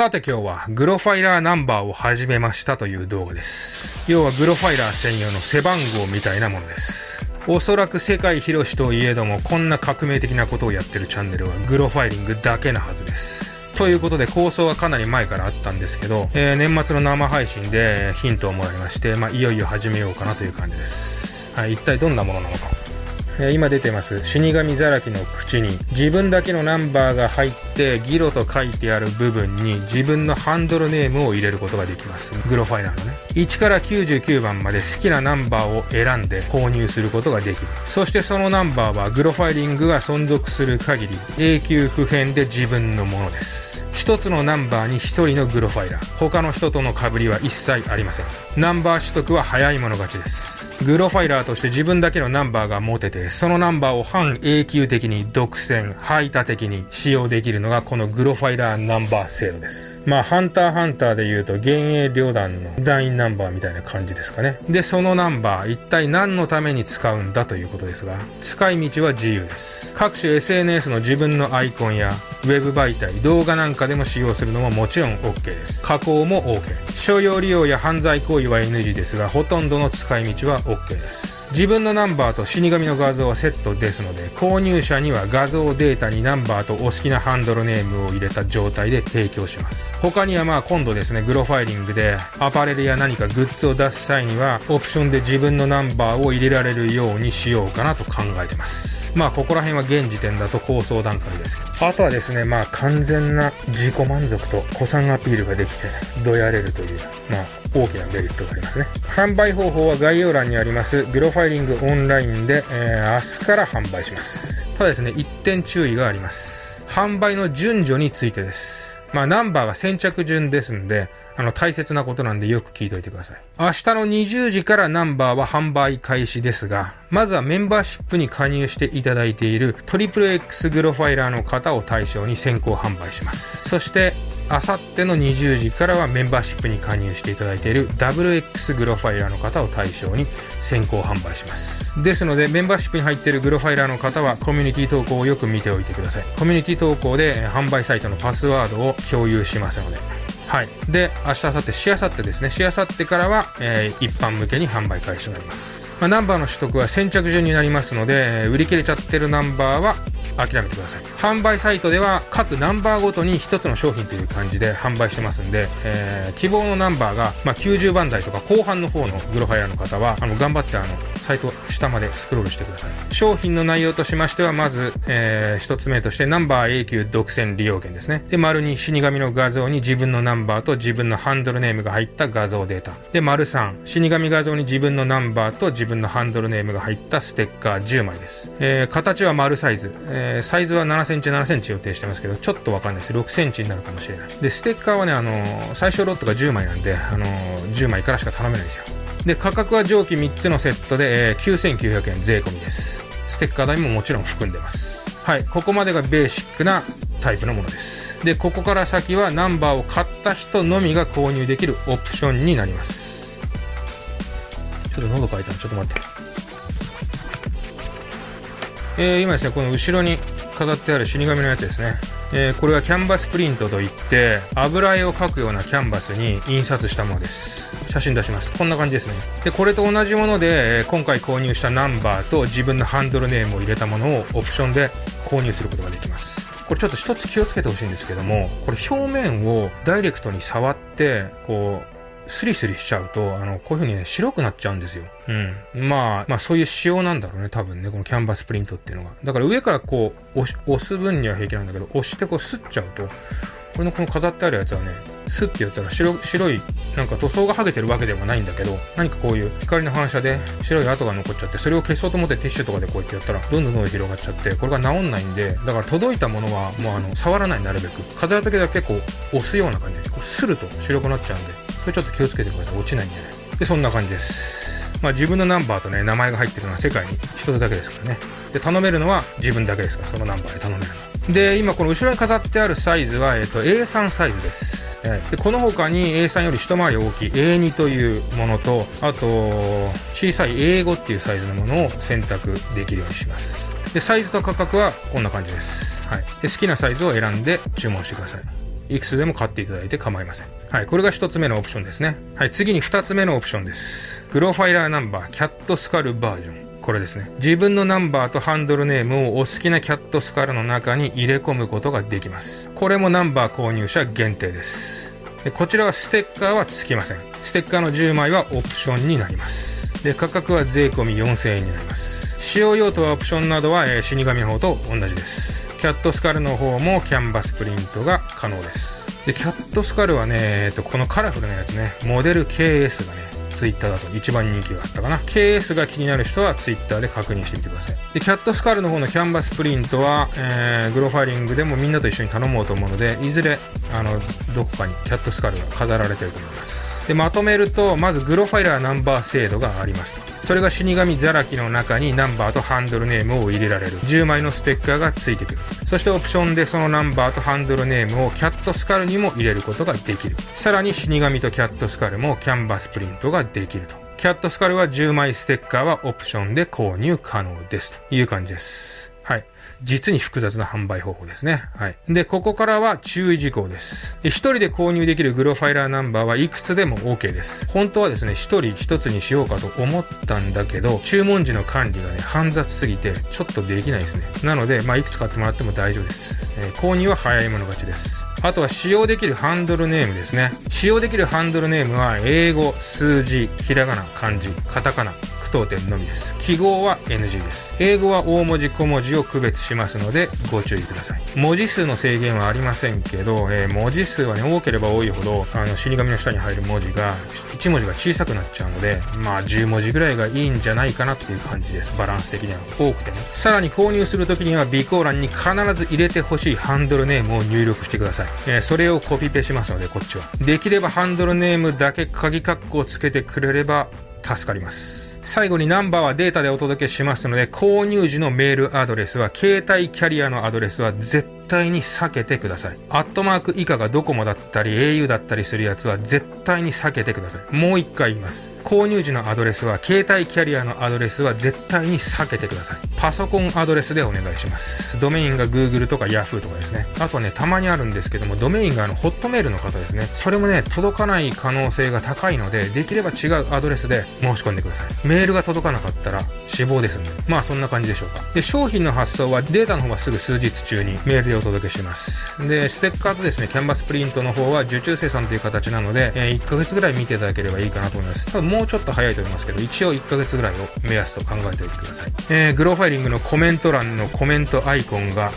さて今日はグロファイラーナンバーを始めましたという動画です。要はグロファイラー専用の背番号みたいなものです。おそらく世界広しといえどもこんな革命的なことをやってるチャンネルはグロファイリングだけなはずです。ということで構想はかなり前からあったんですけど、えー、年末の生配信でヒントをもらいまして、まあ、いよいよ始めようかなという感じです。はい、一体どんなものなのか。え今出てます死神ザラキの口に自分だけのナンバーが入ってギロと書いてある部分に自分のハンドルネームを入れることができます。グロファイラーのね。1から99番まで好きなナンバーを選んで購入することができる。そしてそのナンバーはグロファイリングが存続する限り永久不変で自分のものです。一つのナンバーに一人のグロファイラー。他の人との被りは一切ありません。ナンバー取得は早い者勝ちです。グロファイラーとして自分だけのナンバーが持ててそのナンバーを半永久的に独占、排他的に使用できるのががこのグロファイラーナンバー制度です。まあ、ハンターハンターで言うと、幻影旅団の団員ナンバーみたいな感じですかね。で、そのナンバー、一体何のために使うんだということですが、使い道は自由です。各種 SNS の自分のアイコンや、ウェブ媒体、動画なんかでも使用するのももちろん OK です。加工も OK。商用利用や犯罪行為は NG ですが、ほとんどの使い道は OK です。自分のナンバーと死神の画像はセットですので、購入者には画像データにナンバーとお好きなハンドルネームを入れた状態で提供します。他にはまあ今度ですね、グロファイリングでアパレルや何かグッズを出す際には、オプションで自分のナンバーを入れられるようにしようかなと考えてます。まあここら辺は現時点だと構想段階ですけど。あとはですね、まあ完全な自己満足と古参アピールができて、どやれるという、まあ大きなメリットがありますね。販売方法は概要欄にありますグロファイリングオンラインで、えー、明日から販売します。ただですね、一点注意があります。販売の順序についてです。まあナンバーが先着順ですんで、あの大切なことなんでよく聞いといてください。明日の20時からナンバーは販売開始ですが、まずはメンバーシップに加入していただいているトリプル X グロファイラーの方を対象に先行販売します。そして、あさっての20時からはメンバーシップに加入していただいている WX グロファイラーの方を対象に先行販売します。ですので、メンバーシップに入っているグロファイラーの方はコミュニティ投稿をよく見ておいてください。コミュニティ投稿で販売サイトのパスワードを共有しますので。はい。で、明日、明後日、しあさってですね。しあさってからは、えー、一般向けに販売開始となります。まあ、ナンバーの取得は先着順になりますので、売り切れちゃってるナンバーは諦めてください。販売サイトでは各ナンバーごとに1つの商品という感じで販売してますんで、えー、希望のナンバーが、まあ、90番台とか後半の方のグロファイアの方はあの頑張ってあのサイト下までスクロールしてください商品の内容としましてはまず、えー、1つ目としてナンバー永久独占利用権ですねで丸2死神の画像に自分のナンバーと自分のハンドルネームが入った画像データで丸3死神画像に自分のナンバーと自分のハンドルネームが入ったステッカー10枚です、えー、形は丸サイズ、え、サイズは7センチ7センチ予定してますけど、ちょっとわかんないです。6センチになるかもしれない。で、ステッカーはね、あのー、最小ロットが10枚なんで、あのー、10枚からしか頼めないですよ。で、価格は上記3つのセットで、えー、9900円税込みです。ステッカー代ももちろん含んでます。はい、ここまでがベーシックなタイプのものです。で、ここから先はナンバーを買った人のみが購入できるオプションになります。ちょっと喉乾いたらちょっと待って。えー、今ですね、この後ろに飾ってある死神のやつですね。えー、これはキャンバスプリントといって、油絵を描くようなキャンバスに印刷したものです。写真出します。こんな感じですね。で、これと同じもので、え、今回購入したナンバーと自分のハンドルネームを入れたものをオプションで購入することができます。これちょっと一つ気をつけてほしいんですけども、これ表面をダイレクトに触って、こう、スリスリしちゃうと、あの、こういう風にね、白くなっちゃうんですよ。うん。まあ、まあそういう仕様なんだろうね、多分ね、このキャンバスプリントっていうのが。だから上からこう、押す分には平気なんだけど、押してこう、すっちゃうと、これのこの飾ってあるやつはね、スッてやったら白白いなんか塗装が剥げてるわけではないんだけど何かこういう光の反射で白い跡が残っちゃってそれを消そうと思ってティッシュとかでこうやってやったらどんどんどん広がっちゃってこれが治んないんでだから届いたものはもうあの触らないなるべく飾る時だけこう押すような感じでこうスルと白くなっちゃうんでそれちょっと気をつけてください落ちないんでねでそんな感じですまあ自分のナンバーとね名前が入ってるのは世界に一つだけですからねで頼めるのは自分だけですからそのナンバーで頼めるのはで、今この後ろに飾ってあるサイズは、えっと、A3 サイズです。で、この他に A3 より一回り大きい A2 というものと、あと、小さい A5 っていうサイズのものを選択できるようにします。で、サイズと価格はこんな感じです。はい。で、好きなサイズを選んで注文してください。いくつでも買っていただいて構いません。はい、これが1つ目のオプションですね。はい、次に2つ目のオプションです。グローファイラーナンバーキャットスカルバージョン。これですね。自分のナンバーとハンドルネームをお好きなキャットスカルの中に入れ込むことができます。これもナンバー購入者限定です。でこちらはステッカーは付きません。ステッカーの10枚はオプションになります。で、価格は税込み4000円になります。使用用途はオプションなどは、えー、死神法と同じです。キャットスカルの方もキャンバスプリントが可能です。で、キャットスカルはね、えっと、このカラフルなやつね、モデル KS がね、ツイッターだと一番人気があったかな。KS が気になる人はツイッターで確認してみてください。で、キャットスカールの方のキャンバスプリントは、えー、グロファイリングでもみんなと一緒に頼もうと思うので、いずれ、あの、どこかにキャットスカルが飾られてると思います。で、まとめると、まずグロファイラーナンバー制度がありますと。それが死神ザラキの中にナンバーとハンドルネームを入れられる。10枚のステッカーがついてくる。そしてオプションでそのナンバーとハンドルネームをキャットスカルにも入れることができる。さらに死神とキャットスカルもキャンバスプリントができると。キャットスカルは10枚ステッカーはオプションで購入可能ですという感じです。実に複雑な販売方法ですね。はい。で、ここからは注意事項です。一人で購入できるグロファイラーナンバーはいくつでも OK です。本当はですね、一人一つにしようかと思ったんだけど、注文時の管理がね、煩雑すぎて、ちょっとできないですね。なので、まあ、いくつ買ってもらっても大丈夫です。えー、購入は早い者勝ちです。あとは使用できるハンドルネームですね。使用できるハンドルネームは、英語、数字、ひらがな、漢字、カタカナ、当点のみです。記号は NG です。英語は大文字小文字を区別しますのでご注意ください。文字数の制限はありませんけど、えー、文字数はね、多ければ多いほど、あの、死神の下に入る文字が、1文字が小さくなっちゃうので、まあ10文字ぐらいがいいんじゃないかなっていう感じです。バランス的には。多くてね。さらに購入するときには備考欄に必ず入れてほしいハンドルネームを入力してください。えー、それをコピペしますので、こっちは。できればハンドルネームだけ鍵括弧をつけてくれれば助かります。最後にナンバーはデータでお届けしますので、購入時のメールアドレスは、携帯キャリアのアドレスは絶対に避けてください。アットマーク以下がドコモだったり au だったりするやつは絶対に避けてください。もう一回言います。購入時のアドレスは、携帯キャリアのアドレスは絶対に避けてください。パソコンアドレスでお願いします。ドメインが Google とか Yahoo とかですね。あとね、たまにあるんですけども、ドメインがあの、 Hotmail の方ですね。それもね、届かない可能性が高いので、できれば違うアドレスで申し込んでください。メールが届かなかったら死亡ですんで。まあそんな感じでしょうか。で、商品の発送はデータの方はすぐ数日中にメールでお届けします。で、ステッカーとですね、キャンバスプリントの方は受注生産という形なので、えー、1ヶ月ぐらい見ていただければいいかなと思います。多分もうちょっと早いと思いますけど、一応1ヶ月ぐらいを目安と考えておいてください。えー、グローファイリングのコメント欄のコメントアイコンが、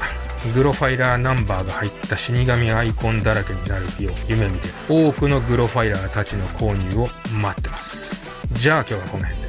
グロファイラーナンバーが入った死神アイコンだらけになる日を夢見て、多くのグロファイラーたちの購入を待ってます。じゃあ今日はこの辺。